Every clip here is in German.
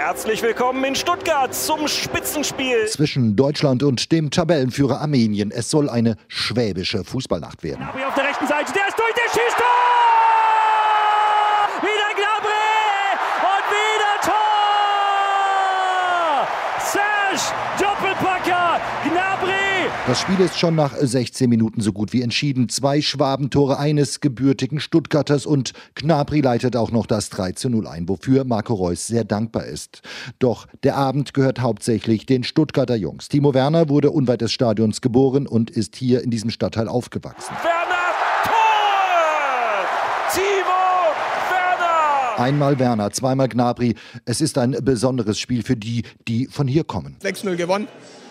Herzlich willkommen in Stuttgart zum Spitzenspiel. Zwischen Deutschland und dem Tabellenführer Armenien. Es soll eine schwäbische Fußballnacht werden. Gnabry auf der rechten Seite, der ist durch, der schießt Tor! Wieder Gnabry und wieder Tor! Serge Doppelpacker, Gnabry Das Spiel ist schon nach 16 Minuten so gut wie entschieden. Zwei Schwabentore eines gebürtigen Stuttgarters und Gnabry leitet auch noch das 3 zu 0 ein, wofür Marco Reus sehr dankbar ist. Doch der Abend gehört hauptsächlich den Stuttgarter Jungs. Timo Werner wurde unweit des Stadions geboren und ist hier in diesem Stadtteil aufgewachsen. Werner, Tor! Timo Werner! Einmal Werner, zweimal Gnabry. Es ist ein besonderes Spiel für die, die von hier kommen. 6-0 gewonnen.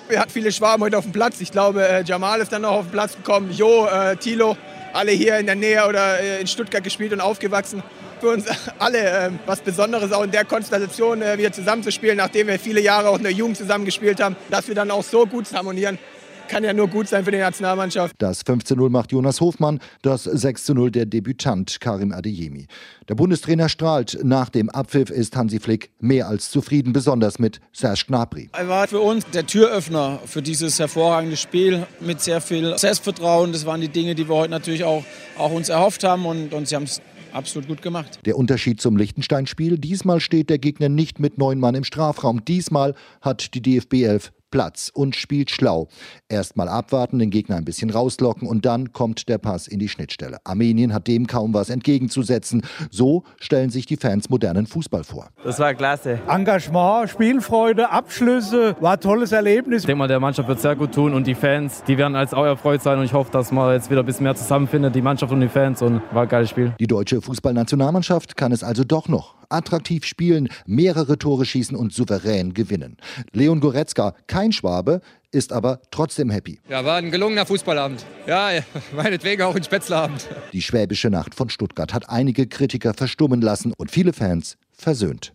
Wir hatten viele Schwaben heute auf dem Platz. Ich glaube, äh, Jamal ist dann noch auf den Platz gekommen. Jo, äh, Thilo, alle hier in der Nähe oder äh, in Stuttgart gespielt und aufgewachsen. Für uns alle äh, was Besonderes, auch in der Konstellation wieder zusammenzuspielen, nachdem wir viele Jahre auch in der Jugend zusammengespielt haben. Dass wir dann auch so gut harmonieren, kann ja nur gut sein für die Nationalmannschaft. Das 15-0 macht Jonas Hofmann, das 6-0 der Debütant Karim Adeyemi. Der Bundestrainer strahlt. Nach dem Abpfiff ist Hansi Flick mehr als zufrieden, besonders mit Serge Gnabry. Er war für uns der Türöffner für dieses hervorragende Spiel mit sehr viel Selbstvertrauen. Das waren die Dinge, die wir heute natürlich auch, auch uns erhofft haben und, und sie haben es absolut gut gemacht. Der Unterschied zum Liechtenstein-Spiel, diesmal steht der Gegner nicht mit neun Mann im Strafraum. Diesmal hat die DFB 11 Platz und spielt schlau. Erstmal abwarten, den Gegner ein bisschen rauslocken und dann kommt der Pass in die Schnittstelle. Armenien hat dem kaum was entgegenzusetzen. So stellen sich die Fans modernen Fußball vor. Das war klasse. Engagement, Spielfreude, Abschlüsse, war ein tolles Erlebnis. Ich denke mal, der Mannschaft wird sehr gut tun und die Fans, die werden als auch erfreut sein und ich hoffe, dass man jetzt wieder ein bisschen mehr zusammenfindet, die Mannschaft und die Fans und war ein geiles Spiel. Die deutsche Fußballnationalmannschaft kann es also doch noch. Attraktiv spielen, mehrere Tore schießen und souverän gewinnen. Leon Goretzka, kein Schwabe, ist aber trotzdem happy. Ja, war ein gelungener Fußballabend. Ja, meinetwegen auch ein Spätzleabend. Die schwäbische Nacht von Stuttgart hat einige Kritiker verstummen lassen und viele Fans versöhnt.